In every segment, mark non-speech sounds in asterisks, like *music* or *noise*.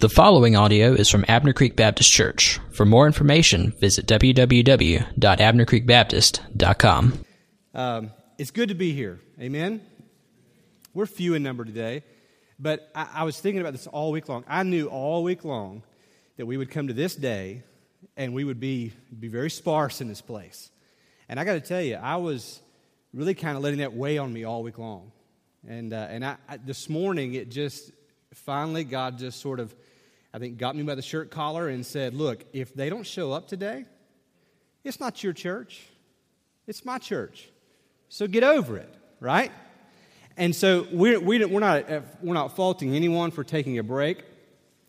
The following audio is from Abner Creek Baptist Church. For more information, visit www.abnercreekbaptist.com. Um, it's good to be here. Amen. We're few in number today, but I, I was thinking about this all week long. I knew all week long that we would come to this day and we would be, be very sparse in this place. And I got to tell you, I was really kind of letting that weigh on me all week long. And, uh, and I, I, this morning, it just finally, God just sort of I think, got me by the shirt collar and said, Look, if they don't show up today, it's not your church, it's my church. So get over it, right? And so we're, we, are not, uh, we're not faulting anyone for taking a break.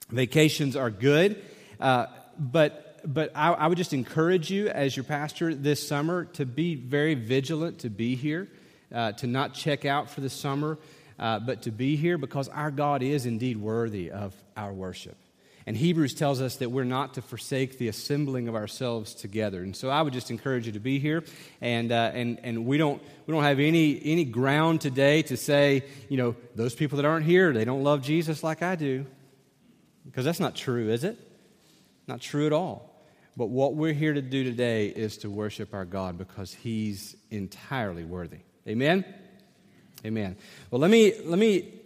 Vacations are good. Uh, but but I, I, would just encourage you, as your pastor this summer, to be very vigilant to be here, uh, to not check out for the summer, uh, but to be here because our God is indeed worthy of our worship. And Hebrews tells us that we're not to forsake the assembling of ourselves together. And so I would just encourage you to be here. And, uh, and, and we, don't, we don't have any, any ground today to say, you know, those people that aren't here, they don't love Jesus like I do. Because that's not true, is it? Not true at all. But what we're here to do today is to worship our God because He's entirely worthy. Amen? Amen. Well, let me, let me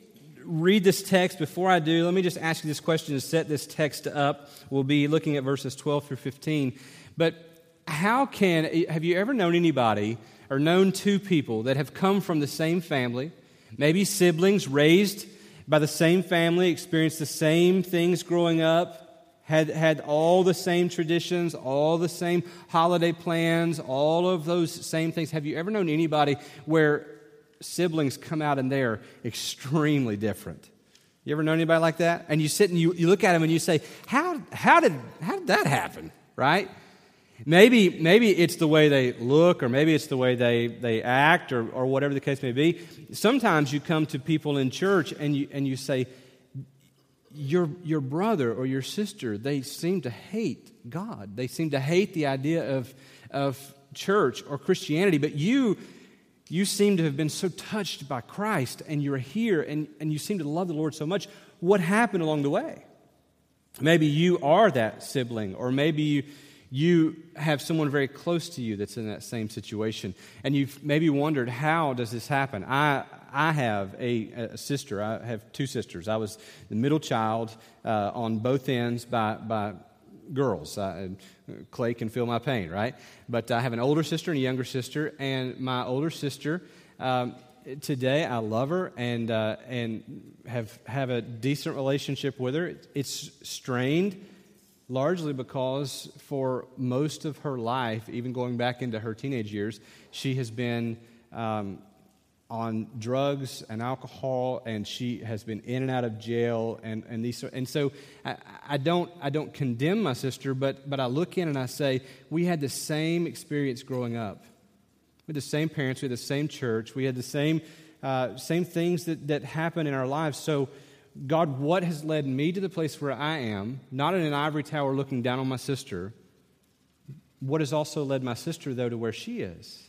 read this text, before I do, let me just ask you this question to set this text up. We'll be looking at verses 12 through 15. But how can, have you ever known anybody or known two people that have come from the same family, maybe siblings raised by the same family, experienced the same things growing up, had, had all the same traditions, all the same holiday plans, all of those same things? Have you ever known anybody where siblings come out and they're extremely different. You ever know anybody like that? And you sit and you, you look at them and you say, how, how, did, how did that happen? Right? Maybe, maybe it's the way they look, or maybe it's the way they, they act, or, or whatever the case may be. Sometimes you come to people in church and you, and you say, your, your brother or your sister, they seem to hate God. They seem to hate the idea of, of church or Christianity, but you you seem to have been so touched by Christ and you're here and, and you seem to love the Lord so much. What happened along the way? Maybe you are that sibling, or maybe you, you have someone very close to you that's in that same situation. And you've maybe wondered, how does this happen? I, I have a, a sister. I have two sisters. I was the middle child uh, on both ends by, by girls. Clay can feel my pain, right? But I have an older sister and a younger sister, and my older sister. Um, today, I love her and uh, and have have a decent relationship with her. It's strained, largely because for most of her life, even going back into her teenage years, she has been um, on drugs and alcohol, and she has been in and out of jail, and, and these and so I, I, don't I don't condemn my sister, but but I look in and I say we had the same experience growing up, we had the same parents, we had the same church, we had the same uh, same things that that happen in our lives. So, God, what has led me to the place where I am, not in an ivory tower looking down on my sister? What has also led my sister though to where she is?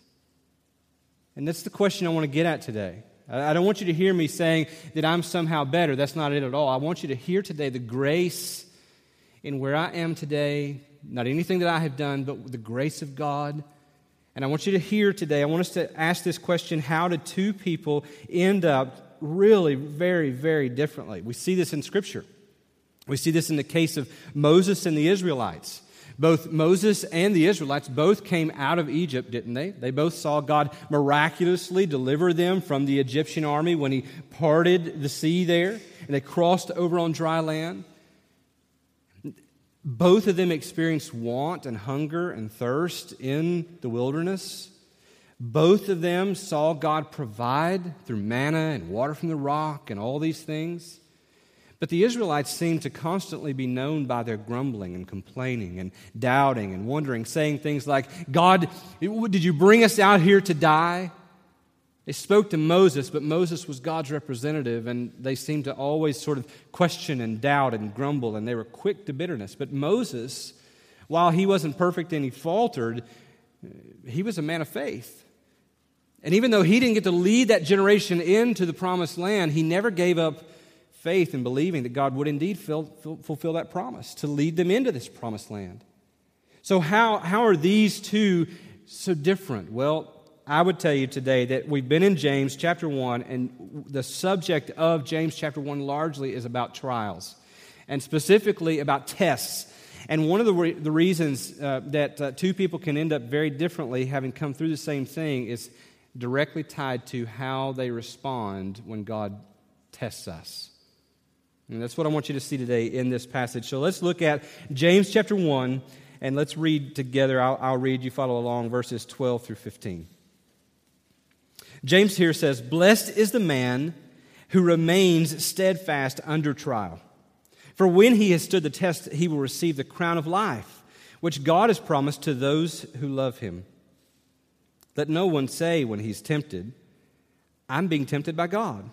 And that's the question I want to get at today. I don't want you to hear me saying that I'm somehow better. That's not it at all. I want you to hear today the grace in where I am today, not anything that I have done, but the grace of God. And I want you to hear today, I want us to ask this question how did two people end up really very, very differently? We see this in Scripture. We see this in the case of Moses and the Israelites. Both Moses and the Israelites both came out of Egypt, didn't they? They both saw God miraculously deliver them from the Egyptian army when he parted the sea there, and they crossed over on dry land. Both of them experienced want and hunger and thirst in the wilderness. Both of them saw God provide through manna and water from the rock and all these things. But the Israelites seemed to constantly be known by their grumbling and complaining and doubting and wondering, saying things like, God, did you bring us out here to die? They spoke to Moses, but Moses was God's representative, and they seemed to always sort of question and doubt and grumble, and they were quick to bitterness. But Moses, while he wasn't perfect and he faltered, he was a man of faith. And even though he didn't get to lead that generation into the promised land, he never gave up faith and believing that God would indeed fill, fulfill that promise to lead them into this promised land. So, how, how are these two so different? Well, I would tell you today that we've been in James chapter 1, and the subject of James chapter 1 largely is about trials, and specifically about tests. And one of the, re- the reasons uh, that uh, two people can end up very differently, having come through the same thing, is directly tied to how they respond when God tests us. And that's what I want you to see today in this passage. So let's look at James chapter 1, and let's read together. I'll, I'll read, you follow along, verses 12 through 15. James here says, Blessed is the man who remains steadfast under trial. For when he has stood the test, he will receive the crown of life, which God has promised to those who love him. Let no one say when he's tempted, I'm being tempted by God.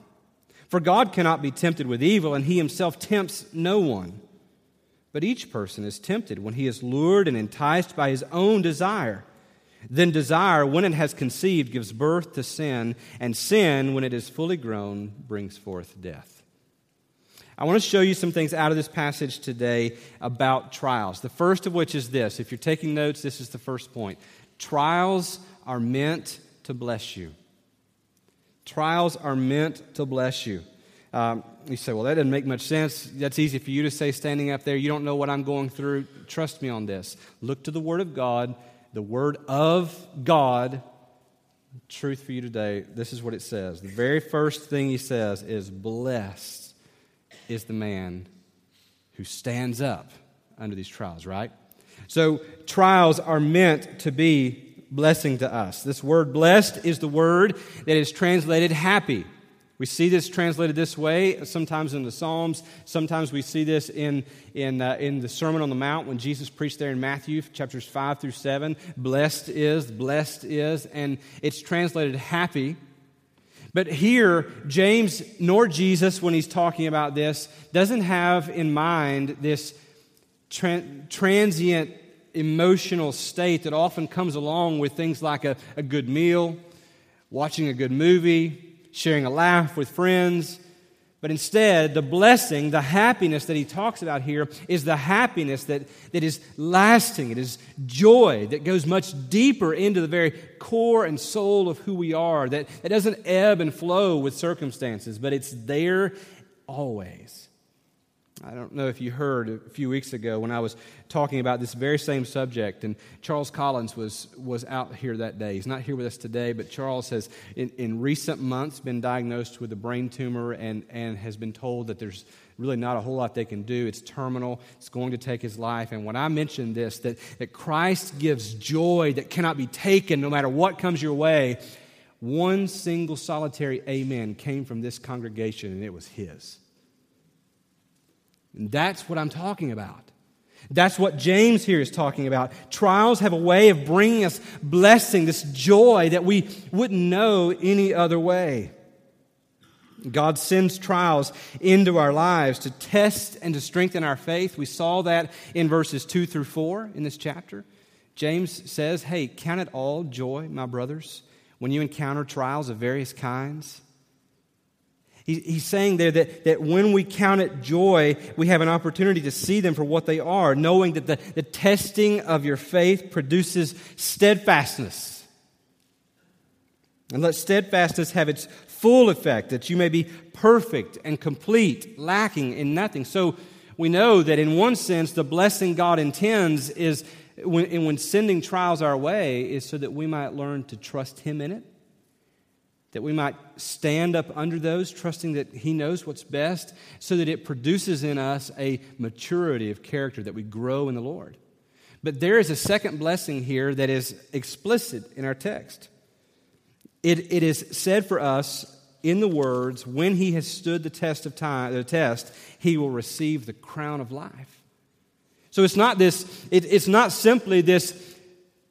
For God cannot be tempted with evil, and he himself tempts no one. But each person is tempted when he is lured and enticed by his own desire. Then desire, when it has conceived, gives birth to sin, and sin, when it is fully grown, brings forth death. I want to show you some things out of this passage today about trials. The first of which is this. If you're taking notes, this is the first point. Trials are meant to bless you. Trials are meant to bless you. Um, you say, well, that doesn't make much sense. That's easy for you to say standing up there. You don't know what I'm going through. Trust me on this. Look to the Word of God the Word of God. Truth for you today, this is what it says. The very first thing he says is, Blessed is the man who stands up under these trials, right? So, trials are meant to be blessing to us. This word blessed is the word that is translated happy. We see this translated this way sometimes in the Psalms. Sometimes we see this in, in, uh, in the Sermon on the Mount when Jesus preached there in Matthew chapters 5 through 7. Blessed is, blessed is, and it's translated happy. But here, James nor Jesus, when he's talking about this, doesn't have in mind this tra- transient emotional state that often comes along with things like a, a good meal, watching a good movie, sharing a laugh with friends. But instead, the blessing, the happiness that he talks about here is the happiness that, that is lasting. It is joy that goes much deeper into the very core and soul of who we are, that, that doesn't ebb and flow with circumstances, but it's there always. I don't know if you heard a few weeks ago when I was talking about this very same subject, and Charles Collins was, was out here that day. He's not here with us today, but Charles has, in, in recent months, been diagnosed with a brain tumor and, and has been told that there's really not a whole lot they can do. It's terminal, it's going to take his life. And when I mentioned this, that, that Christ gives joy that cannot be taken no matter what comes your way, one single solitary amen came from this congregation, and it was his. And that's what I'm talking about. That's what James here is talking about. Trials have a way of bringing us blessing, this joy that we wouldn't know any other way. God sends trials into our lives to test and to strengthen our faith. We saw that in verses 2 through 4 in this chapter. James says, Hey, count it all joy, my brothers, when you encounter trials of various kinds he's saying there that, that when we count it joy, we have an opportunity to see them for what they are, knowing that the, the testing of your faith produces steadfastness. And let steadfastness have its full effect, that you may be perfect and complete, lacking in nothing. So we know that in one sense, the blessing God intends is when, when sending trials our way, is so that we might learn to trust Him in it that we might stand up under those, trusting that He knows what's best, so that it produces in us a maturity of character, that we grow in the Lord. But there is a second blessing here that is explicit in our text. It, it is said for us in the words, when he has stood the test of time, the test, he will receive the crown of life. So it's not this, it, it's not simply this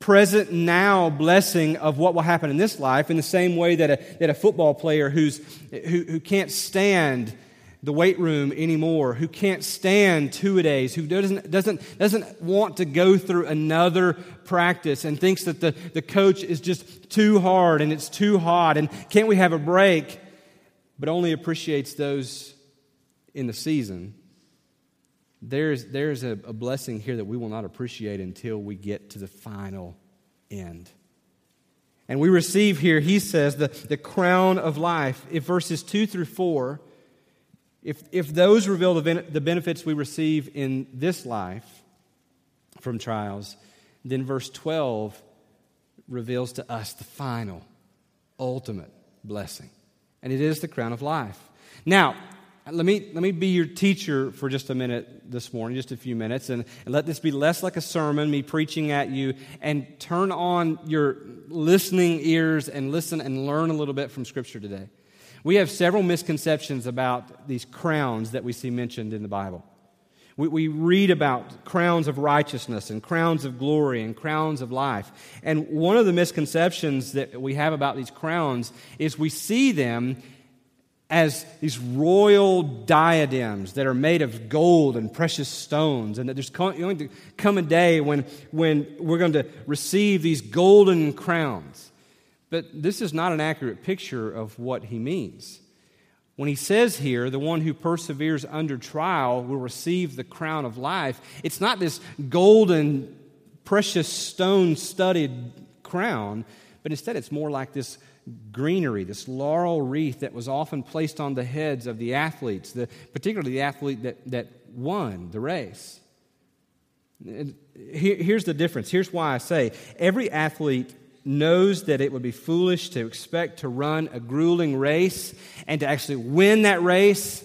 present now blessing of what will happen in this life in the same way that a, that a football player who's, who, who can't stand the weight room anymore, who can't stand two a days, who doesn't, doesn't, doesn't want to go through another practice and thinks that the, the coach is just too hard and it's too hot and can't we have a break, but only appreciates those in the season, there's, there's a, a blessing here that we will not appreciate until we get to the final end. And we receive here, he says, the, the crown of life. If verses 2 through 4, if, if those reveal the, the benefits we receive in this life from trials, then verse 12 reveals to us the final, ultimate blessing. And it is the crown of life. Now, let me, let me be your teacher for just a minute this morning, just a few minutes, and, and let this be less like a sermon, me preaching at you, and turn on your listening ears and listen and learn a little bit from Scripture today. We have several misconceptions about these crowns that we see mentioned in the Bible. We, we read about crowns of righteousness and crowns of glory and crowns of life. And one of the misconceptions that we have about these crowns is we see them as these royal diadems that are made of gold and precious stones, and that there's going to come a day when, when we're going to receive these golden crowns. But this is not an accurate picture of what he means. When he says here, the one who perseveres under trial will receive the crown of life, it's not this golden, precious stone studded crown, but instead it's more like this greenery, this laurel wreath that was often placed on the heads of the athletes, the, particularly the athlete that, that won the race. here's the difference. Here's why I say every athlete knows that it would be foolish to expect to run a grueling race and to actually win that race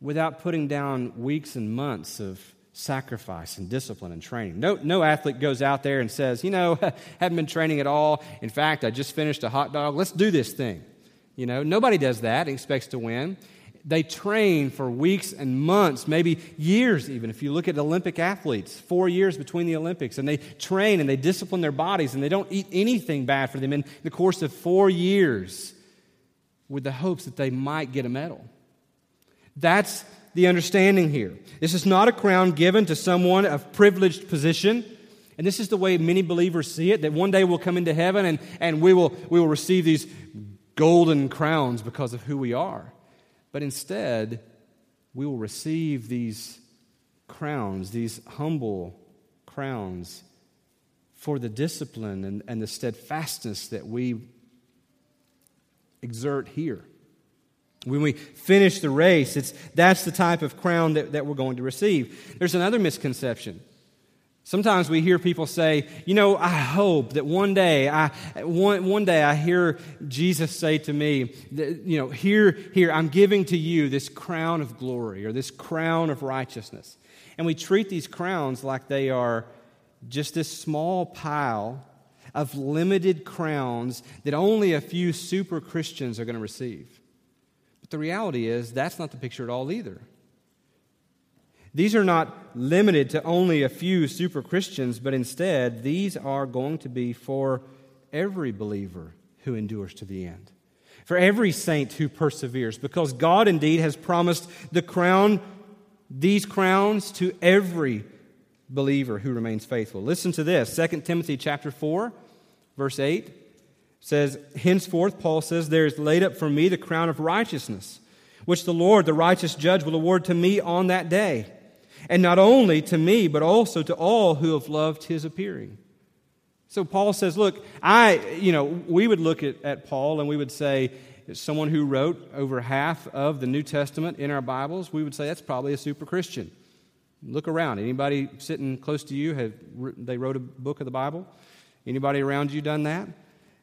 without putting down weeks and months of sacrifice and discipline and training. No, no athlete goes out there and says, you know, *laughs* haven't been training at all. In fact, I just finished a hot dog. Let's do this thing. You know, nobody does that and expects to win. They train for weeks and months, maybe years even. If you look at Olympic athletes, four years between the Olympics, and they train and they discipline their bodies and they don't eat anything bad for them in the course of four years with the hopes that they might get a medal. That's the understanding here. This is not a crown given to someone of privileged position. And this is the way many believers see it that one day we'll come into heaven and, and we, will, we will receive these golden crowns because of who we are. But instead, we will receive these crowns, these humble crowns, for the discipline and, and the steadfastness that we exert here. When we finish the race, it's, that's the type of crown that, that we're going to receive. There's another misconception. Sometimes we hear people say, you know, I hope that one day, I, one, one day I hear Jesus say to me, that, you know, here, here, I'm giving to you this crown of glory or this crown of righteousness. And we treat these crowns like they are just this small pile of limited crowns that only a few super Christians are going to receive. But the reality is, that's not the picture at all either. These are not limited to only a few super Christians, but instead, these are going to be for every believer who endures to the end, for every saint who perseveres, because God indeed has promised the crown, these crowns to every believer who remains faithful. Listen to this 2 Timothy chapter 4, verse 8 says, Henceforth, Paul says, there is laid up for me the crown of righteousness, which the Lord, the righteous judge, will award to me on that day. And not only to me, but also to all who have loved his appearing. So Paul says, Look, I, you know, we would look at, at Paul and we would say, someone who wrote over half of the New Testament in our Bibles, we would say that's probably a super Christian. Look around. Anybody sitting close to you have they wrote a book of the Bible? Anybody around you done that?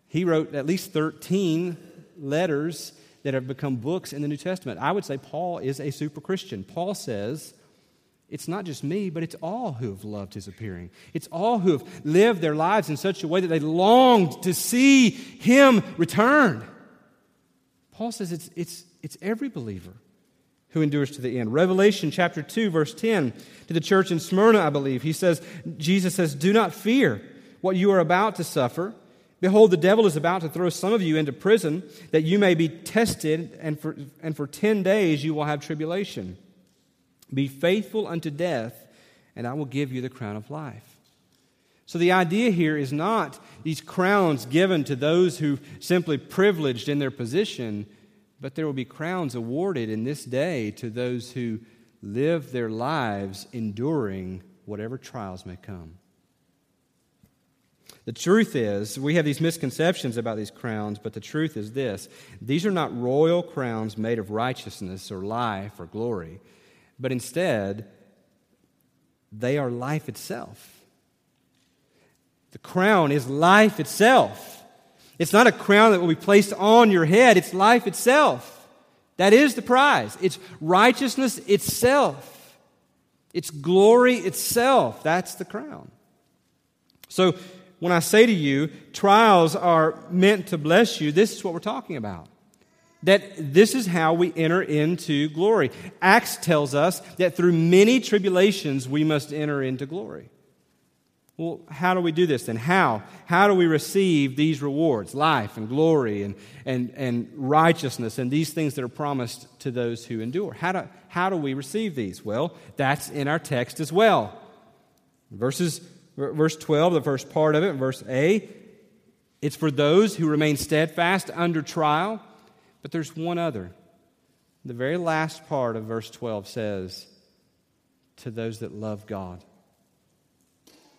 He wrote at least 13 letters that have become books in the New Testament. I would say Paul is a super Christian. Paul says, it's not just me, but it's all who have loved his appearing. It's all who have lived their lives in such a way that they longed to see him return. Paul says it's, it's, it's every believer who endures to the end. Revelation chapter 2, verse 10, to the church in Smyrna, I believe, he says, Jesus says, Do not fear what you are about to suffer. Behold, the devil is about to throw some of you into prison that you may be tested, and for, and for 10 days you will have tribulation. Be faithful unto death, and I will give you the crown of life. So the idea here is not these crowns given to those who simply privileged in their position, but there will be crowns awarded in this day to those who live their lives enduring whatever trials may come. The truth is, we have these misconceptions about these crowns, but the truth is this these are not royal crowns made of righteousness or life or glory, but instead, they are life itself. The crown is life itself. It's not a crown that will be placed on your head, it's life itself. That is the prize. It's righteousness itself, it's glory itself. That's the crown. So, when I say to you, trials are meant to bless you, this is what we're talking about. That this is how we enter into glory. Acts tells us that through many tribulations we must enter into glory. Well, how do we do this then? How? How do we receive these rewards, life and glory and, and, and righteousness and these things that are promised to those who endure? How do, how do we receive these? Well, that's in our text as well. Verses, verse 12, the first part of it, verse A, it's for those who remain steadfast under trial. But there's one other. The very last part of verse 12 says, to those that love God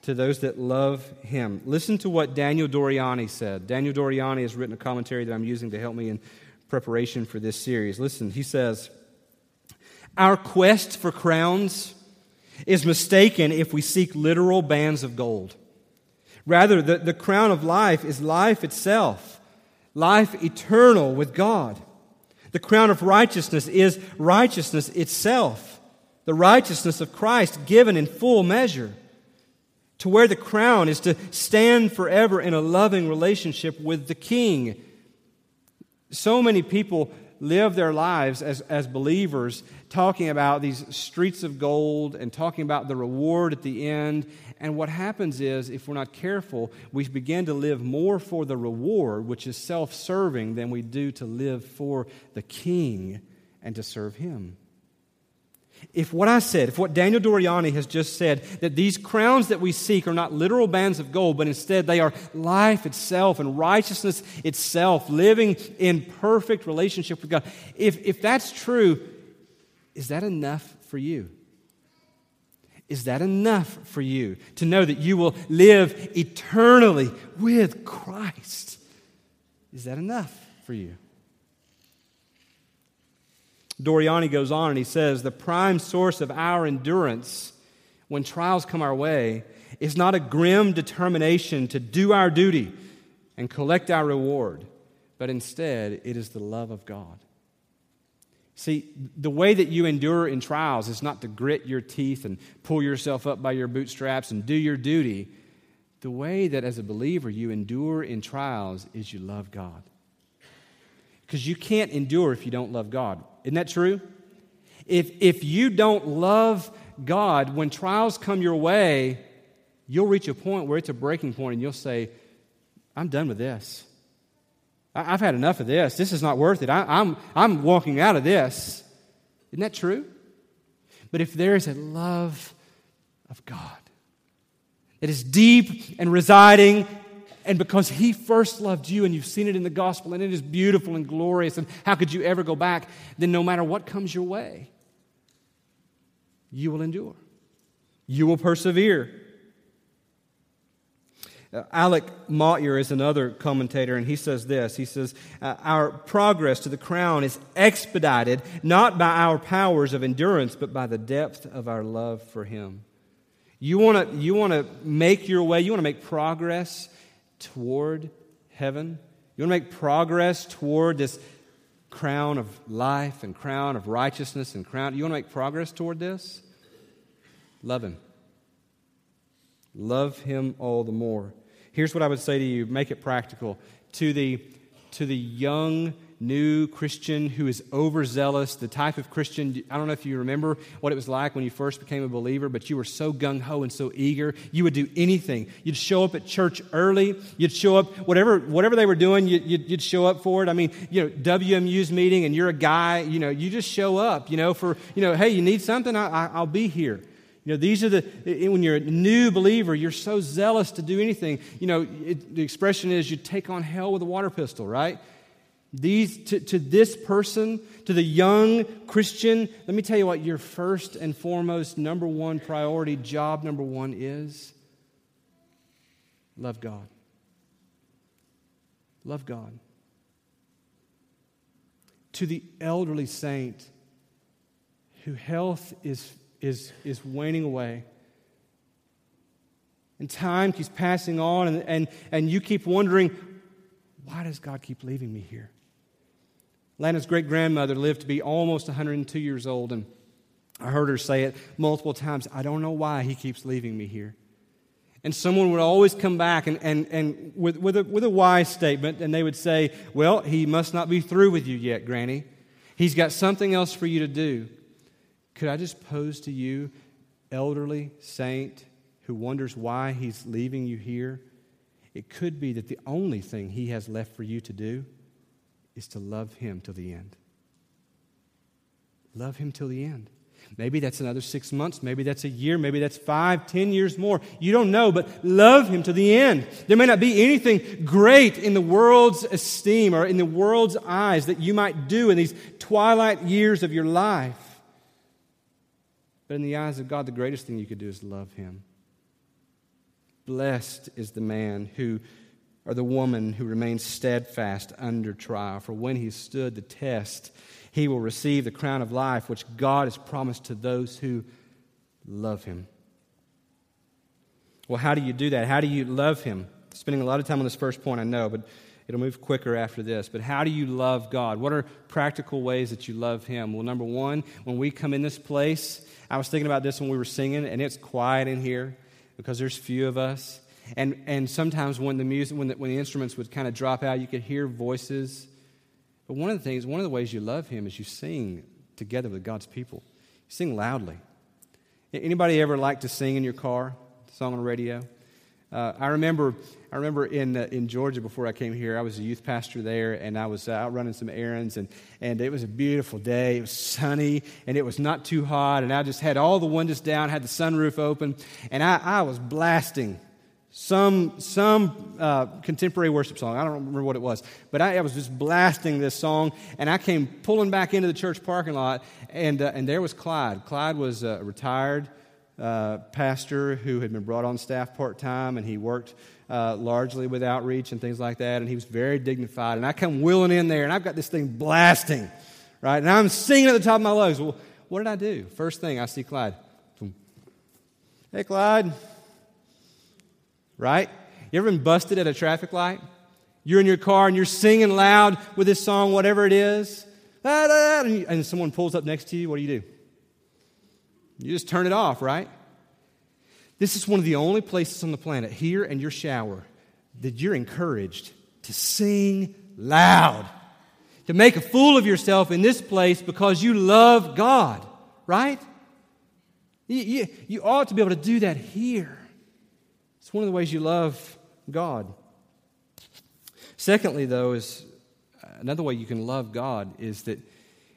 to those that love him. Listen to what Daniel Doriani said. Daniel Doriani has written a commentary that I'm using to help me in preparation for this series. Listen, he says, Our quest for crowns is mistaken if we seek literal bands of gold. Rather, the, the crown of life is life itself, life eternal with God. The crown of righteousness is righteousness itself, the righteousness of Christ given in full measure. To wear the crown is to stand forever in a loving relationship with the king. So many people live their lives as, as believers talking about these streets of gold and talking about the reward at the end. And what happens is, if we're not careful, we begin to live more for the reward, which is self serving, than we do to live for the king and to serve him. If what I said, if what Daniel Doriani has just said, that these crowns that we seek are not literal bands of gold, but instead they are life itself and righteousness itself, living in perfect relationship with God, if, if that's true, is that enough for you? Is that enough for you to know that you will live eternally with Christ? Is that enough for you? Doriani goes on and he says the prime source of our endurance when trials come our way is not a grim determination to do our duty and collect our reward, but instead it is the love of God. See, the way that you endure in trials is not to grit your teeth and pull yourself up by your bootstraps and do your duty. The way that as a believer you endure in trials is you love God. Because you can't endure if you don't love God. Isn't that true? If, if you don't love God, when trials come your way, you'll reach a point where it's a breaking point and you'll say, I'm done with this. I, have had enough of this. This is not worth it. I, I'm, I'm walking out of this. Isn't that true? But if there is a love of God that is deep and residing and because He first loved you and you've seen it in the gospel and it is beautiful and glorious, and how could you ever go back? Then no matter what comes your way, you will endure, you will persevere. Uh, Alec Motyer is another commentator, and he says this. He says, uh, Our progress to the crown is expedited not by our powers of endurance, but by the depth of our love for Him. You want to you wanna make your way, you want to make progress toward heaven? You want to make progress toward this crown of life and crown of righteousness and crown? You want to make progress toward this? Love Him. Love Him all the more. Here's what I would say to you make it practical. To the, to the young new Christian who is overzealous, the type of Christian, I don't know if you remember what it was like when you first became a believer, but you were so gung ho and so eager. You would do anything. You'd show up at church early. You'd show up, whatever, whatever they were doing, you'd, you'd show up for it. I mean, you know, WMU's meeting and you're a guy, you know, you just show up, you know, for, you know, hey, you need something? I, I, will be here. You know, these are the, when you're a new believer, you're so zealous to do anything. You know, it, the expression is you take on hell with a water pistol, right? These, to, to this person, to the young Christian, let me tell you what your first and foremost, number one priority, job number one is love God. Love God. To the elderly saint who health is, is, is waning away, and time keeps passing on, and, and, and you keep wondering, why does God keep leaving me here? Lana's great grandmother lived to be almost 102 years old, and I heard her say it multiple times I don't know why he keeps leaving me here. And someone would always come back and, and, and with, with, a, with a wise statement, and they would say, Well, he must not be through with you yet, Granny. He's got something else for you to do. Could I just pose to you, elderly saint who wonders why he's leaving you here? It could be that the only thing he has left for you to do is to love Him till the end. Love Him till the end. Maybe that's another six months. Maybe that's a year. Maybe that's five, ten years more. You don't know, but love Him to the end. There may not be anything great in the world's esteem or in the world's eyes that you might do in these twilight years of your life. But in the eyes of God, the greatest thing you could do is love Him. Blessed is the man who or the woman who remains steadfast under trial. For when he stood the test, he will receive the crown of life which God has promised to those who love him. Well, how do you do that? How do you love him? Spending a lot of time on this first point, I know, but it'll move quicker after this. But how do you love God? What are practical ways that you love him? Well, number one, when we come in this place, I was thinking about this when we were singing, and it's quiet in here because there's few of us. And, and sometimes when the music, when the, when the instruments would kind of drop out, you could hear voices. But one of the things, one of the ways you love Him is you sing together with God's people. You sing loudly. Anybody ever like to sing in your car, song on the radio? Uh, I remember, I remember in, uh, in Georgia before I came here, I was a youth pastor there, and I was uh, out running some errands, and, and it was a beautiful day. It was sunny, and it was not too hot, and I just had all the windows down, had the sunroof open, and I, I was blasting some, some uh, contemporary worship song. I don't remember what it was. But I, I, was just blasting this song, and I came pulling back into the church parking lot, and, uh, and there was Clyde. Clyde was a retired uh, pastor who had been brought on staff part time, and he worked uh, largely with outreach and things like that, and he was very dignified. And I come wheeling in there, and I've got this thing blasting, right? And I'm singing at the top of my lungs. Well, what did I do? First thing, I see Clyde. Hey, Clyde right? You ever been busted at a traffic light? You're in your car and you're singing loud with this song, whatever it is, and someone pulls up next to you. What do you do? You just turn it off, right? This is one of the only places on the planet, here and your shower, that you're encouraged to sing loud, to make a fool of yourself in this place because you love God, right? You, you, you ought to be able to do that here. It's one of the ways you love God. Secondly, though, is another way you can love God is that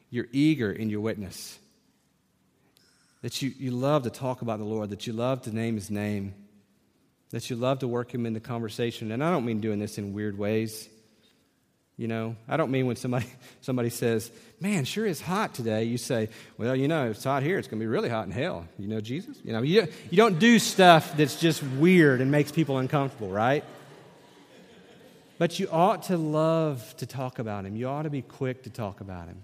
you're eager in your witness. That you, you love to talk about the Lord, that you love to name his name, that you love to work him in the conversation. And I don't mean doing this in weird ways. You know, I don't mean when somebody, *laughs* somebody says, Man, sure is hot today. You say, Well, you know, it's hot here. It's going to be really hot in hell. You know Jesus? You know, you, you don't do stuff that's just weird and makes people uncomfortable, right? But you ought to love to talk about him. You ought to be quick to talk about him.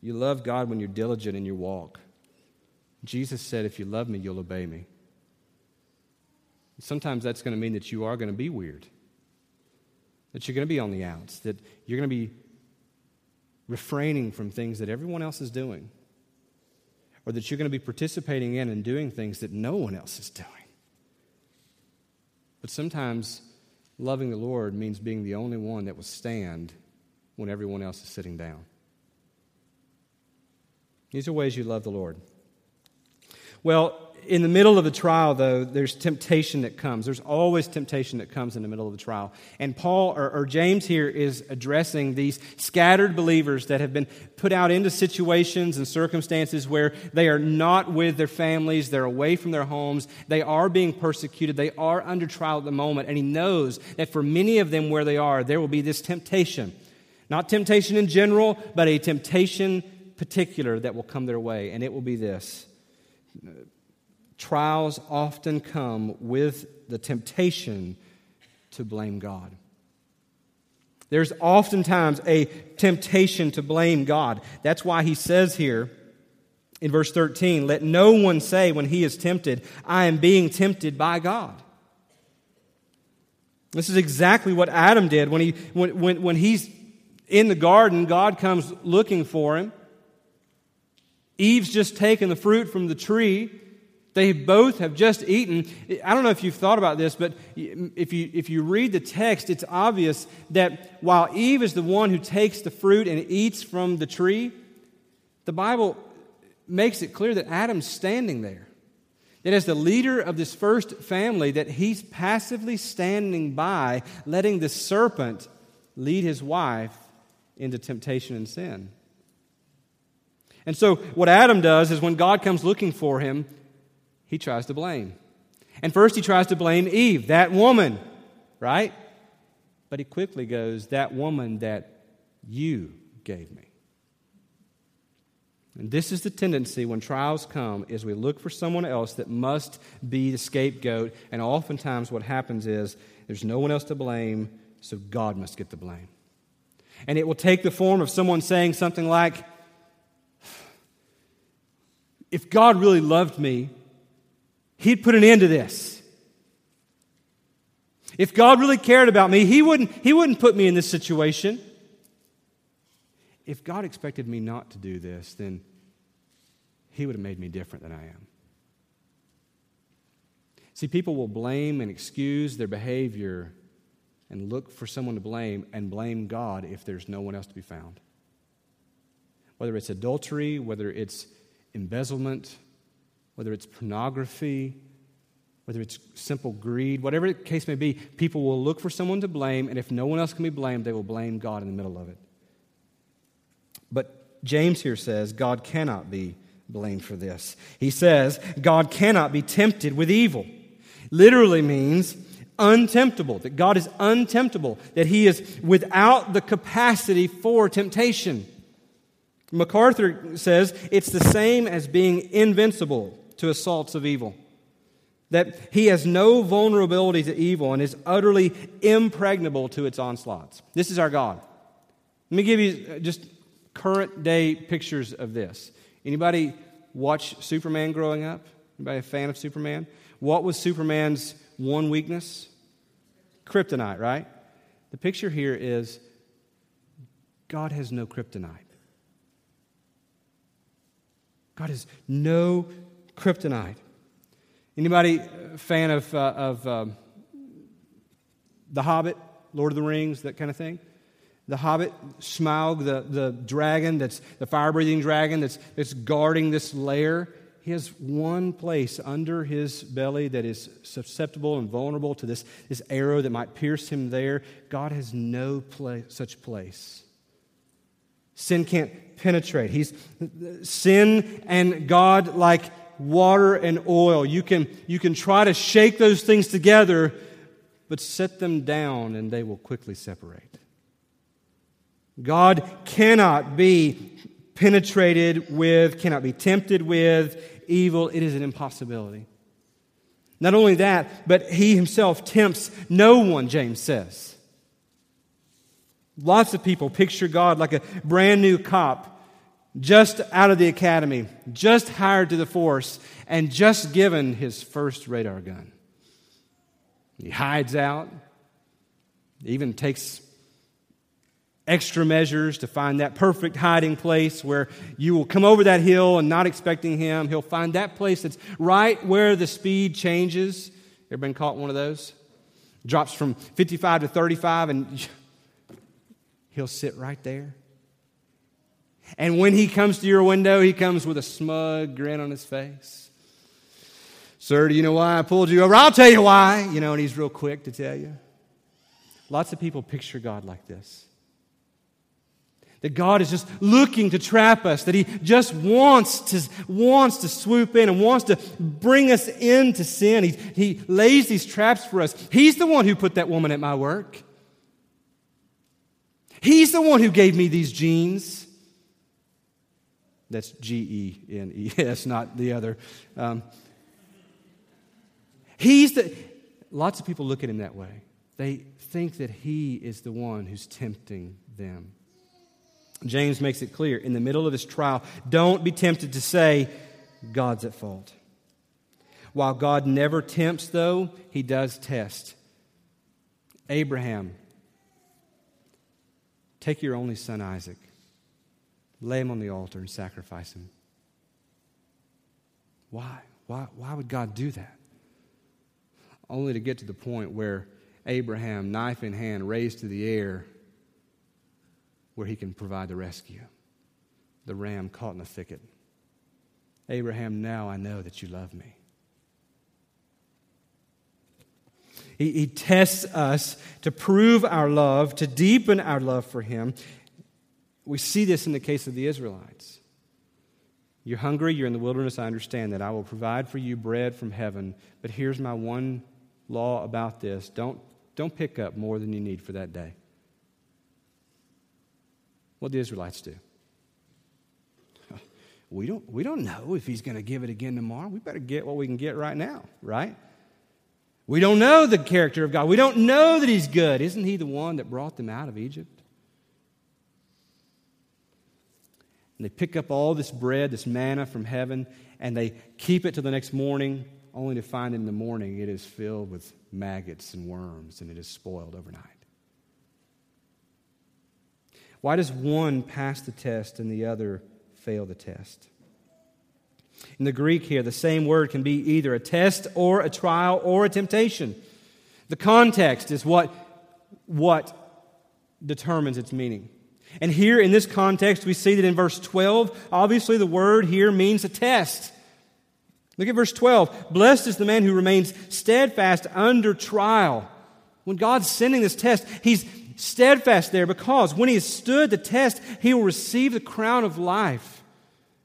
You love God when you're diligent in your walk. Jesus said, If you love me, you'll obey me. Sometimes that's going to mean that you are going to be weird that you're going to be on the outs, that you're going to be refraining from things that everyone else is doing, or that you're going to be participating in and doing things that no one else is doing. But sometimes loving the Lord means being the only one that will stand when everyone else is sitting down. These are ways you love the Lord. Well, in the middle of the trial, though, there's temptation that comes. There's always temptation that comes in the middle of the trial. And Paul, or, or, James here, is addressing these scattered believers that have been put out into situations and circumstances where they are not with their families, they're away from their homes, they are being persecuted, they are under trial at the moment. And he knows that for many of them where they are, there will be this temptation. Not temptation in general, but a temptation particular that will come their way. And it will be this trials often come with the temptation to blame God. There's oftentimes a temptation to blame God. That's why he says here in verse 13, let no one say when he is tempted, I am being tempted by God. This is exactly what Adam did when, he, when, when, when he's in the garden, God comes looking for him. Eve's just taken the fruit from the tree. They both have just eaten. I don't know if you've thought about this, but if you, if you read the text, it's obvious that while Eve is the one who takes the fruit and eats from the tree, the Bible makes it clear that Adam's standing there. That as the leader of this first family, that he's passively standing by, letting the serpent lead his wife into temptation and sin. And so, what Adam does is when God comes looking for him, he tries to blame. And first, he tries to blame Eve, that woman, right? But he quickly goes, That woman that you gave me. And this is the tendency when trials come is we look for someone else that must be the scapegoat and oftentimes what happens is there's no one else to blame so God must get the blame. And it will take the form of someone saying something like if God really loved me He'd put an end to this. If God really cared about me, he wouldn't, he wouldn't put me in this situation. If God expected me not to do this, then He would have made me different than I am. See, people will blame and excuse their behavior and look for someone to blame and blame God if there's no one else to be found. Whether it's adultery, whether it's embezzlement, whether it's pornography, whether it's simple greed, whatever the case may be, people will look for someone to blame, and if no one else can be blamed, they will blame God in the middle of it. But James here says God cannot be blamed for this. He says God cannot be tempted with evil. Literally means untemptable, that God is untemptable, that he is without the capacity for temptation. MacArthur says it's the same as being invincible to assaults of evil. That he has no vulnerability to evil and is utterly impregnable to its onslaughts. This is our God. Let me give you just current day pictures of this. Anybody watch Superman growing up? Anybody a fan of Superman? What was Superman's one weakness? Kryptonite, right? The picture here is God has no kryptonite. God is no kryptonite. Anybody fan of, uh, of um, The Hobbit, Lord of the Rings, that kind of thing? The Hobbit, Smaug, the, the dragon that's the fire breathing dragon that's, that's guarding this lair, he has one place under his belly that is susceptible and vulnerable to this, this arrow that might pierce him there. God has no place, such place. Sin can't penetrate. He's sin and God like water and oil. You can, you can try to shake those things together, but set them down and they will quickly separate. God cannot be penetrated with, cannot be tempted with evil. It is an impossibility. Not only that, but he himself tempts no one, James says. Lots of people picture God like a brand new cop just out of the academy, just hired to the force, and just given his first radar gun. He hides out, even takes extra measures to find that perfect hiding place where you will come over that hill and not expecting him. He'll find that place that's right where the speed changes. Ever been caught one of those? Drops from 55 to 35, and *laughs* he'll sit right there and when he comes to your window, he comes with a smug grin on his face. Sir, do you know why I pulled you over? I'll tell you why. You know, and he's real quick to tell you. Lots of people picture God like this. That God is just looking to trap us, that He just wants to, wants to swoop in and wants to bring us into sin. He, he lays these traps for us. He's the one who put that woman at my work. He's the one who gave me these genes. That's G E N E *laughs* S, not the other. Um, he's the. Lots of people look at him that way. They think that he is the one who's tempting them. James makes it clear in the middle of his trial don't be tempted to say, God's at fault. While God never tempts, though, he does test. Abraham, take your only son Isaac, lay him on the altar, and sacrifice him. Why? Why, why would God do that? Only to get to the point where Abraham, knife in hand, raised to the air, where he can provide the rescue. The ram caught in the thicket. Abraham, now I know that you love me. He, he, tests us to prove our love, to deepen our love for him. We see this in the case of the Israelites. You're hungry, you're in the wilderness, I understand that. I will provide for you bread from heaven. But here's my one law about this don't, don't pick up more than you need for that day. What the Israelites do? *laughs* We don't, we don't know if he's going to give it again tomorrow. We better get what we can get right now, right? We don't know the character of God. We don't know that he's good. Isn't he the one that brought them out of Egypt? And they pick up all this bread, this manna from heaven, and they keep it till the next morning, only to find in the morning it is filled with maggots and worms and it is spoiled overnight. Why does one pass the test and the other fail the test? In the Greek here, the same word can be either a test or a trial or a temptation. The context is what, what determines its meaning. And here in this context, we see that in verse 12, obviously the word here means a test. Look at verse 12. Blessed is the man who remains steadfast under trial. When God's sending this test, He's steadfast there because when he has stood the test, he will receive the crown of life,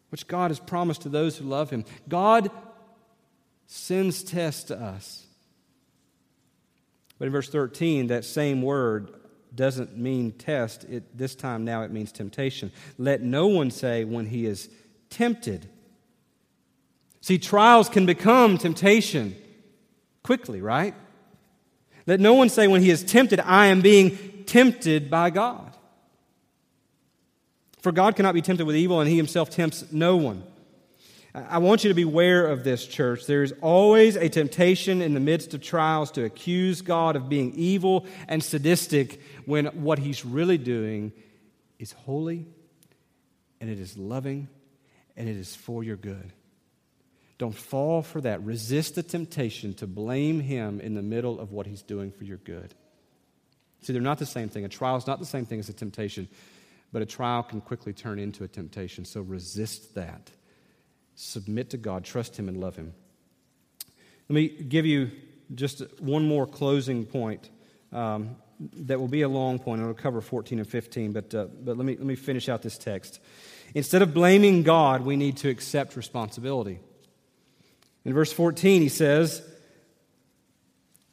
which God has promised to those who love him. God sends tests to us. But in verse 13, that same word doesn't mean test. It, this time now it means temptation. Let no one say when he is tempted. See, trials can become temptation quickly, right? Let no one say when he is tempted, I am being tempted by God. For God cannot be tempted with evil, and he himself tempts no one. I want you to beware of this, church. There is always a temptation in the midst of trials to accuse God of being evil and sadistic when what he's really doing is holy and it is loving and it is for your good. Don't fall for that. Resist the temptation to blame him in the middle of what he's doing for your good. See, they're not the same thing. A trial is not the same thing as a temptation, but a trial can quickly turn into a temptation. So resist that. Submit to God, trust Him, and love Him. Let me give you just one more closing point um, that will be a long point. I'll cover 14 and 15, but, uh, but let, me, let me finish out this text. Instead of blaming God, we need to accept responsibility. In verse 14, he says,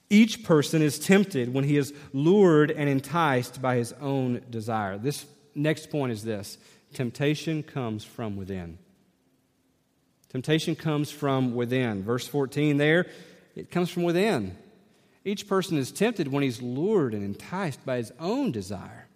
each person is tempted when he is lured and enticed by his own desire. This next point is this temptation comes from within. Temptation comes from within. Verse 14 there, it comes from within. Each person is tempted when he's lured and enticed by his own desire.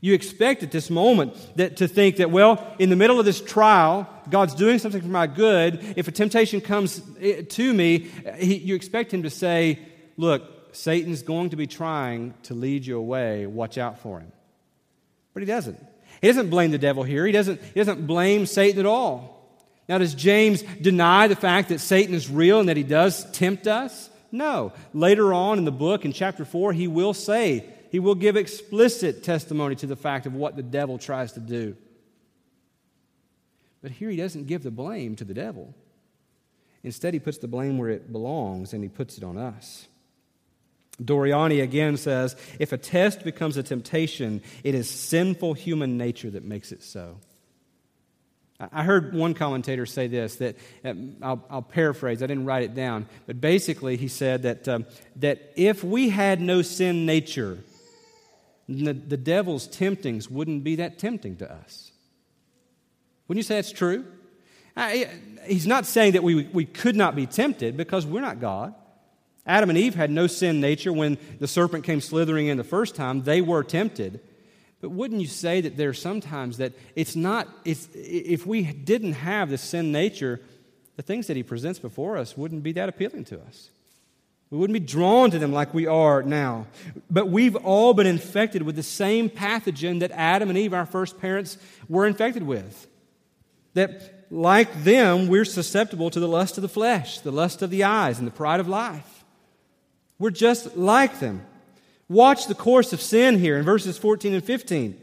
You expect at this moment that to think that, well, in the middle of this trial, God's doing something for my good. If a temptation comes eh, to me, he, you expect him to say, look, Satan's going to be trying to lead you away. Watch out for him. But he doesn't. He doesn't blame the devil here. He doesn't, he doesn't blame Satan at all. Now, does James deny the fact that Satan is real and that he does tempt us? No. Later on in the book, in chapter 4, he will say, he will give explicit testimony to the fact of what the devil tries to do. But here he doesn't give the blame to the devil. Instead, he puts the blame where it belongs and he puts it on us. Doriani again says if a test becomes a temptation, it is sinful human nature that makes it so. I heard one commentator say this that um, I'll, I'll, paraphrase, I didn't write it down, but basically he said that, um, that if we had no sin nature, the, the devil's temptings wouldn't be that tempting to us. Wouldn't you say that's true? I, he's not saying that we, we could not be tempted because we're not God. Adam and Eve had no sin nature when the serpent came slithering in the first time. They were tempted. But wouldn't you say that there are sometimes that it's not, it's, if we didn't have the sin nature, the things that he presents before us wouldn't be that appealing to us. We wouldn't be drawn to them like we are now. But we've all been infected with the same pathogen that Adam and Eve, our first parents, were infected with. That, like them, we're susceptible to the lust of the flesh, the lust of the eyes, and the pride of life. We're just like them. Watch the course of sin here in verses 14 and 15.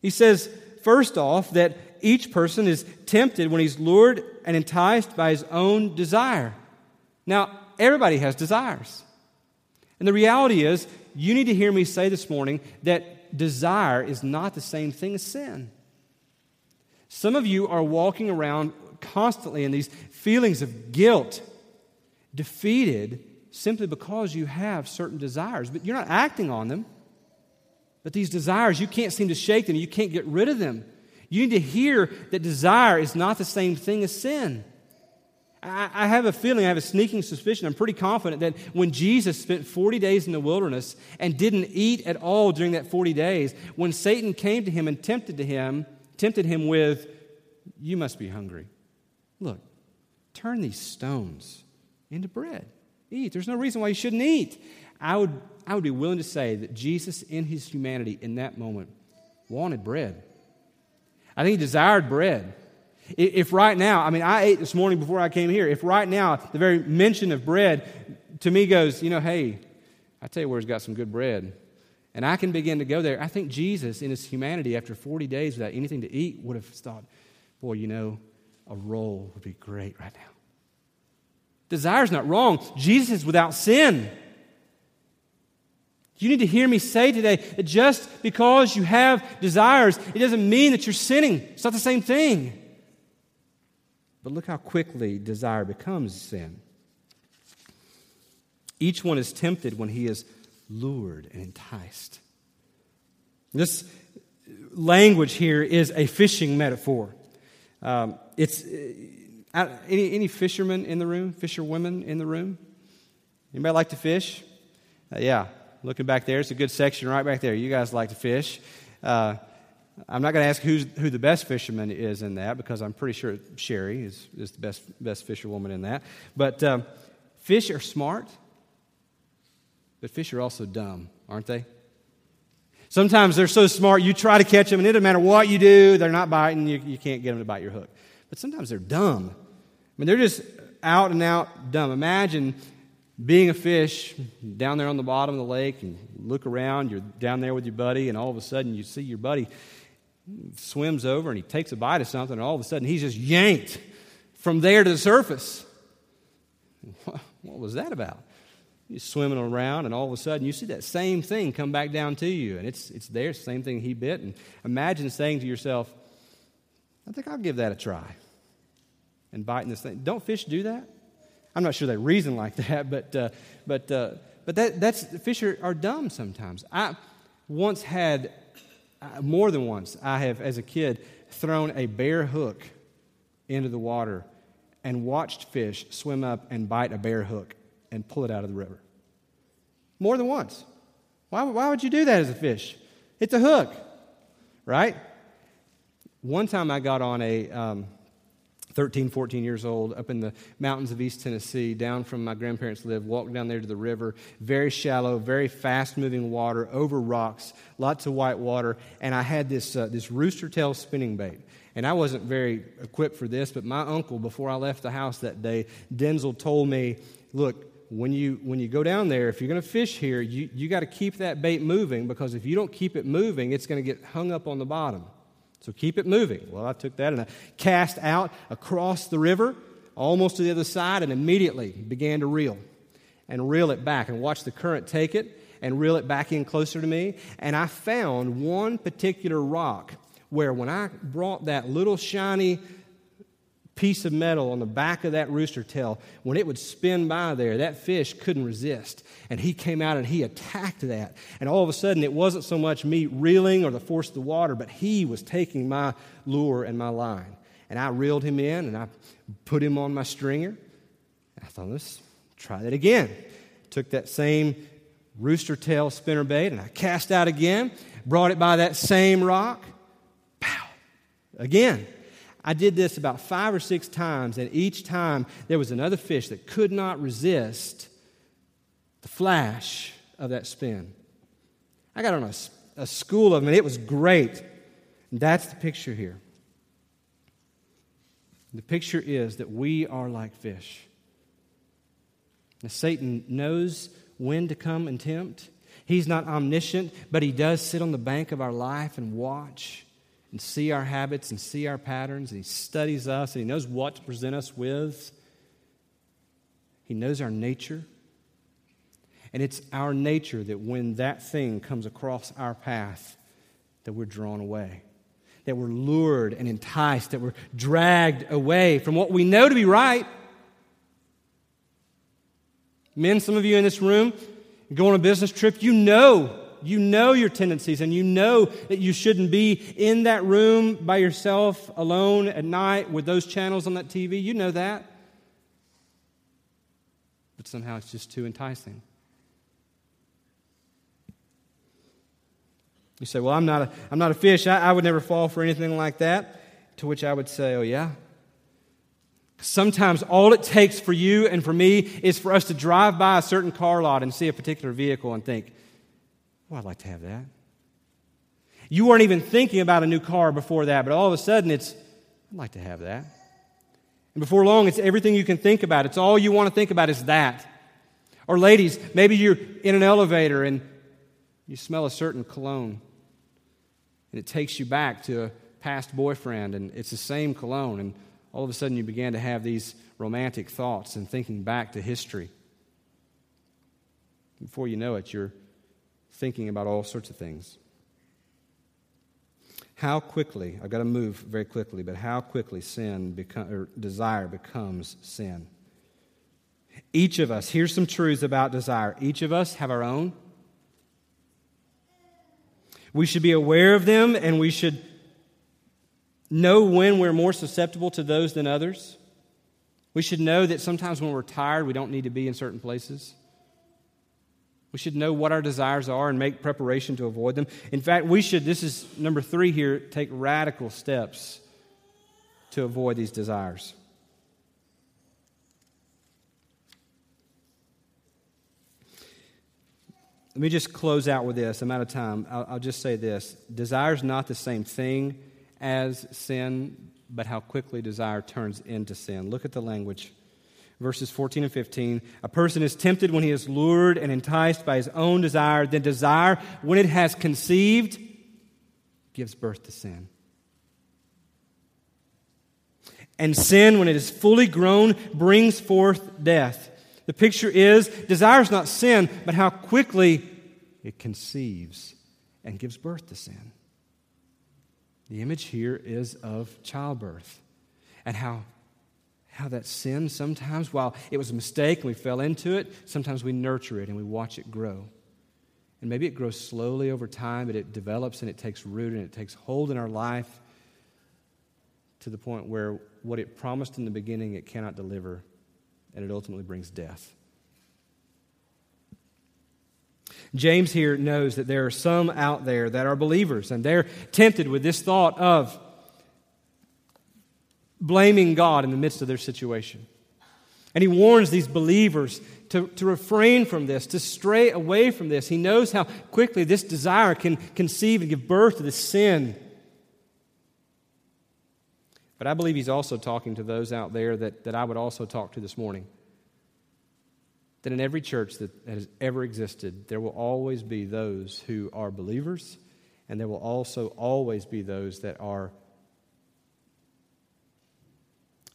He says, first off, that each person is tempted when he's lured and enticed by his own desire. Now, everybody has desires. And the reality is, you need to hear me say this morning that desire is not the same thing as sin. Some of you are walking around constantly in these feelings of guilt, defeated, simply because you have certain desires, but you're not acting on them. But these desires, you can't seem to shake them, you can't get rid of them. You need to hear that desire is not the same thing as sin. I, I have a feeling, I have a sneaking suspicion, I'm pretty confident that when Jesus spent 40 days in the wilderness and didn't eat at all during that 40 days, when Satan came to him and tempted to him, tempted him with, You must be hungry. Look, turn these stones into bread eat. There's no reason why you shouldn't eat. I would, I would be willing to say that Jesus, in his humanity, in that moment, wanted bread. I think he desired bread. If right now, I mean, I ate this morning before I came here. If right now, the very mention of bread to me goes, you know, hey, I tell you where he's got some good bread. And I can begin to go there. I think Jesus, in his humanity, after 40 days without anything to eat, would have thought, boy, you know, a roll would be great right now. Desire is not wrong. Jesus is without sin. You need to hear me say today that just because you have desires, it doesn't mean that you're sinning. It's not the same thing. But look how quickly desire becomes sin. Each one is tempted when he is lured and enticed. This language here is a fishing metaphor. Um, it's any, any fishermen in the room? Fisherwomen in the room? Anybody like to fish? Uh, yeah, looking back there, it's a good section right back there. You guys like to fish. Uh, I'm not going to ask who's, who the best fisherman is in that because I'm pretty sure Sherry is, is the best, best fisherwoman in that. But um, fish are smart, but fish are also dumb, aren't they? Sometimes they're so smart, you try to catch them, and it doesn't matter what you do, they're not biting, you, you can't get them to bite your hook. But sometimes they're dumb I mean, they're just out and out dumb. Imagine being a fish down there on the bottom of the lake and look around, you're down there with your buddy, and all of a sudden you see your buddy swims over and he takes a bite of something, and all of a sudden he's just yanked from there to the surface. What was that about? You're swimming around, and all of a sudden you see that same thing come back down to you, and it's, it's there, same thing he bit. And imagine saying to yourself, I think I'll give that a try and biting this thing. Don't fish do that? I'm not sure they reason like *laughs* that, but, uh, but, uh, but that, that's, fish are, are dumb sometimes. I once had, uh, more than once, I have, as a kid, thrown a bare hook into the water and watched fish swim up and bite a bare hook and pull it out of the river. More than once. Why, why would you do that as a fish? It's a hook, right? One time I got on a, um, 13, 14 years old, up in the mountains of East Tennessee, down from my grandparents' live, walked down there to the river, very shallow, very fast moving water, over rocks, lots of white water, and I had this, uh, this rooster tail spinning bait. And I wasn't very equipped for this, but my uncle, before I left the house that day, Denzel told me, look, when you, when you go down there, if you're going to fish here, you, you got to keep that bait moving because if you don't keep it moving, it's going to get hung up on the bottom. So keep it moving. Well, I took that and I cast out across the river almost to the other side, and immediately began to reel and reel it back and watch the current take it and reel it back in closer to me. And I found one particular rock where when I brought that little shiny piece of metal on the back of that rooster tail, when it would spin by there, that fish couldn't resist. And he came out and he attacked that. And all of a sudden, it wasn't so much me reeling or the force of the water, but he was taking my lure and my line. And I reeled him in and I put him on my stringer. I thought, let's try that again. Took that same rooster tail spinner bait and I cast out again, brought it by that same rock. Pow! Again. I did this about five or six times, and each time there was another fish that could not resist the flash of that spin. I got on a, a school of them, and it was great. And that's the picture here. The picture is that we are like fish. Now, Satan knows when to come and tempt. He's not omniscient, but he does sit on the bank of our life and watch and see our habits and see our patterns. And he studies us and he knows what to present us with. He knows our nature. And it's our nature that when that thing comes across our path, that we're drawn away, that we're lured and enticed, that we're dragged away from what we know to be right. Men, some of you in this room, go on a business trip, you know, you know your tendencies, and you know that you shouldn't be in that room by yourself alone at night with those channels on that TV. You know that. But somehow it's just too enticing. You say, Well, I'm not a, I'm not a fish. I, I would never fall for anything like that. To which I would say, Oh, yeah? Sometimes all it takes for you and for me is for us to drive by a certain car lot and see a particular vehicle and think, Oh, I'd like to have that. You weren't even thinking about a new car before that, but all of a sudden it's, I'd like to have that. And before long, it's everything you can think about. It's all you want to think about is that. Or, ladies, maybe you're in an elevator and you smell a certain cologne, and it takes you back to a past boyfriend, and it's the same cologne, and all of a sudden you began to have these romantic thoughts and thinking back to history. Before you know it, you're thinking about all sorts of things. How quickly, I've got to move very quickly, but how quickly sin become, or desire becomes sin. Each of us, here's some truths about desire. Each of us have our own. We should be aware of them and we should know when we're more susceptible to those than others. We should know that sometimes when we're tired, we don't need to be in certain places. We should know what our desires are and make preparation to avoid them. In fact, we should, this is number three here, take radical steps to avoid these desires. Let me just close out with this. I'm out of time. I'll, I'll just say this desire is not the same thing as sin, but how quickly desire turns into sin. Look at the language. Verses 14 and 15. A person is tempted when he is lured and enticed by his own desire. Then desire, when it has conceived, gives birth to sin. And sin, when it is fully grown, brings forth death. The picture is desire is not sin, but how quickly it conceives and gives birth to sin. The image here is of childbirth and how, how that sin sometimes, while it was a mistake and we fell into it, sometimes we nurture it and we watch it grow. And maybe it grows slowly over time, but it develops and it takes root and it takes hold in our life to the point where what it promised in the beginning it cannot deliver, and it ultimately brings death. James here knows that there are some out there that are believers, and they're tempted with this thought of blaming God in the midst of their situation. And he warns these believers to, to refrain from this, to stray away from this. He knows how quickly this desire can conceive and give birth to this sin. But I believe he's also talking to those out there that, that I would also talk to this morning that in every church that has ever existed, there will always be those who are believers, and there will also always be those that are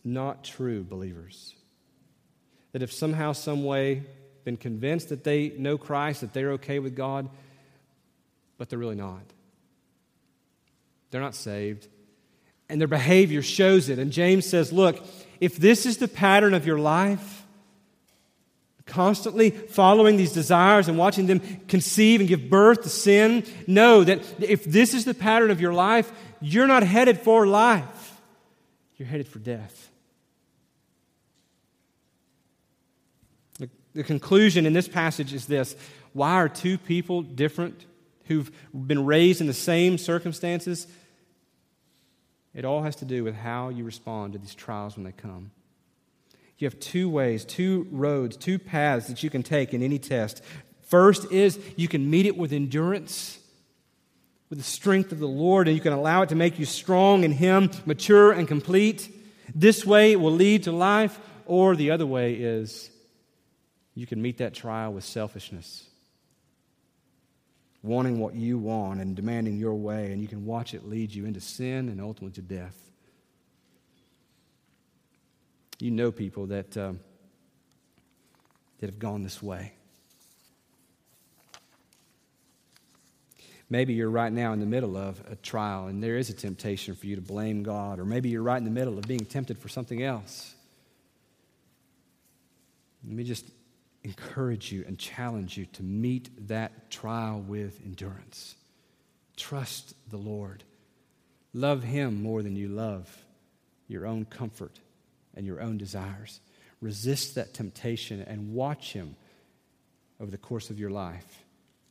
not true, believers. That have somehow, some way, been convinced that they know Christ, that they're okay with God, but they're really not. They're not saved. And their behavior shows it. And James says, look, if this is the pattern of your life, constantly following these desires and watching them conceive and give birth to sin, know that if this is the pattern of your life, you're not headed for life, you're headed for death. The, conclusion in this passage is this why are two people different who've been raised in the same circumstances? It all has to do with how you respond to these trials when they come. You have two ways, two roads, two paths that you can take in any test. First is you can meet it with endurance, with the strength of the Lord, and you can allow it to make you strong in Him, mature and complete. This way will lead to life, or the other way is you can meet that trial with selfishness, wanting what you want and demanding your way, and you can watch it lead you into sin and ultimately to death. You know people that, um, that have gone this way. Maybe you're right now in the middle of a trial and there is a temptation for you to blame God, or maybe you're right in the middle of being tempted for something else. Let me just encourage you and challenge you to meet that trial with endurance. Trust the Lord. Love Him more than you love your own comfort and your own desires. Resist that temptation and watch Him over the course of your life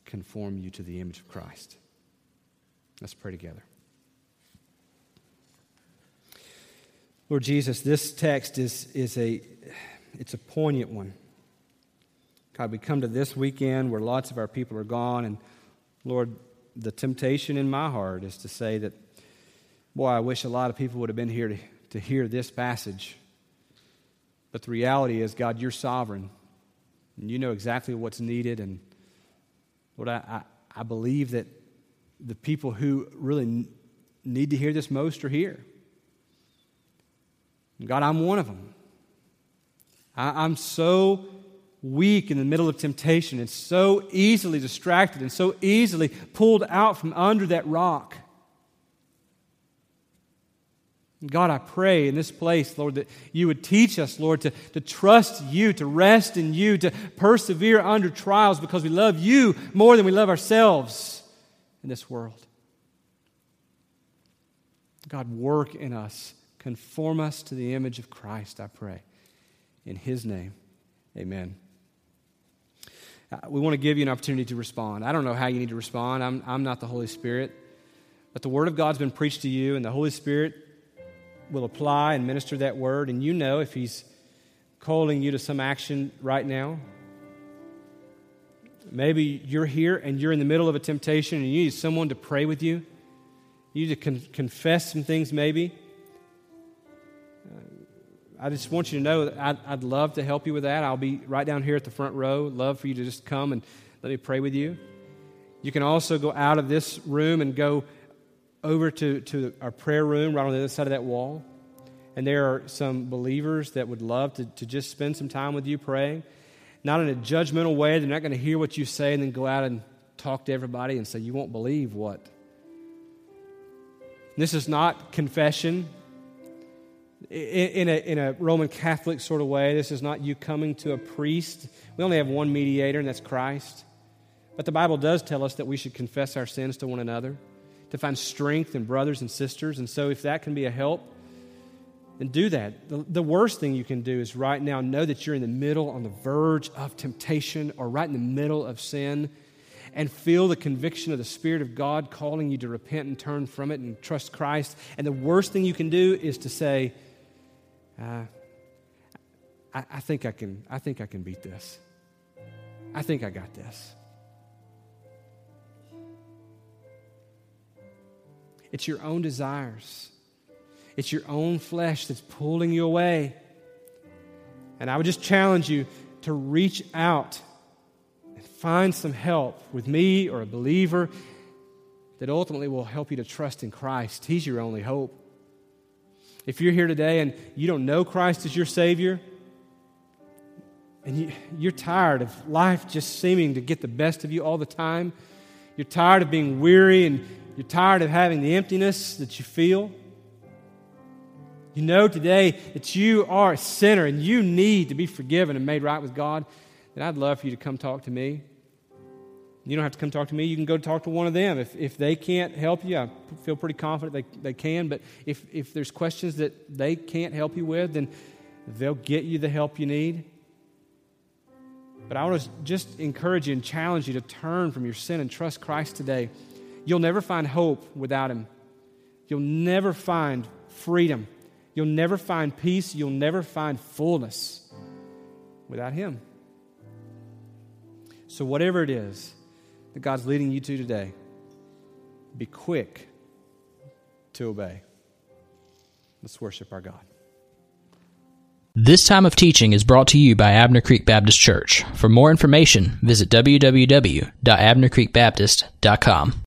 conform you to the image of Christ. Let's pray together. Lord Jesus, this text is, is a it's a poignant one. God, we come to this weekend where lots of our people are gone, and Lord, the temptation in my heart is to say that, boy, I wish a lot of people would have been here to, to hear this passage but the reality is, God, you're sovereign. And you know exactly what's needed. And Lord, I, I, I believe that the people who really need to hear this most are here. God, I'm one of them. I, I'm so weak in the middle of temptation and so easily distracted and so easily pulled out from under that rock. God, I pray in this place, Lord, that you would teach us, Lord, to, to trust you, to rest in you, to persevere under trials because we love you more than we love ourselves in this world. God, work in us, conform us to the image of Christ, I pray. In his name, amen. Uh, we want to give you an opportunity to respond. I don't know how you need to respond. I'm, I'm not the Holy Spirit. But the Word of God's been preached to you, and the Holy Spirit will apply and minister that word, and you know if He's calling you to some action right now. Maybe you're here and you're in the middle of a temptation and you need someone to pray with you. You need to con- confess some things, maybe. I just want you to know that I'd, I'd love to help you with that. I'll be right down here at the front row. Love for you to just come and let me pray with you. You can also go out of this room and go over to, to our prayer room right on the other side of that wall. And there are some believers that would love to, to just spend some time with you praying. Not in a judgmental way. They're not going to hear what you say and then go out and talk to everybody and say, You won't believe what. This is not confession in a, in a Roman Catholic sort of way. This is not you coming to a priest. We only have one mediator, and that's Christ. But the Bible does tell us that we should confess our sins to one another to find strength in brothers and sisters. And so, if that can be a help, then do that. The, the, worst thing you can do is right now know that you're in the middle, on the verge of temptation, or right in the middle of sin, and feel the conviction of the Spirit of God calling you to repent and turn from it and trust Christ. And the worst thing you can do is to say, uh, I, I think I can. I think I can beat this. I think I got this. It's your own desires, it's your own flesh that's pulling you away. And I would just challenge you to reach out and find some help with me or a believer that ultimately will help you to trust in Christ. He's your only hope. If you're here today and you don't know Christ as your Savior, and you, you're tired of life just seeming to get the best of you all the time, you're tired of being weary and you're tired of having the emptiness that you feel. You know today that you are a sinner and you need to be forgiven and made right with God, then I'd love for you to come talk to me. You don't have to come talk to me. You can go talk to one of them. If, if they can't help you, I feel pretty confident they, they can. But if, if there's questions that they can't help you with, then they'll get you the help you need. But I want to just encourage you and challenge you to turn from your sin and trust Christ today. You'll never find hope without Him. You'll never find freedom. You'll never find peace. You'll never find fullness without Him. So, whatever it is, that God's leading you to today, be quick to obey. Let's worship our God. This time of teaching is brought to you by Abner Creek Baptist Church. For more information, visit www.abnercreekbaptist.com.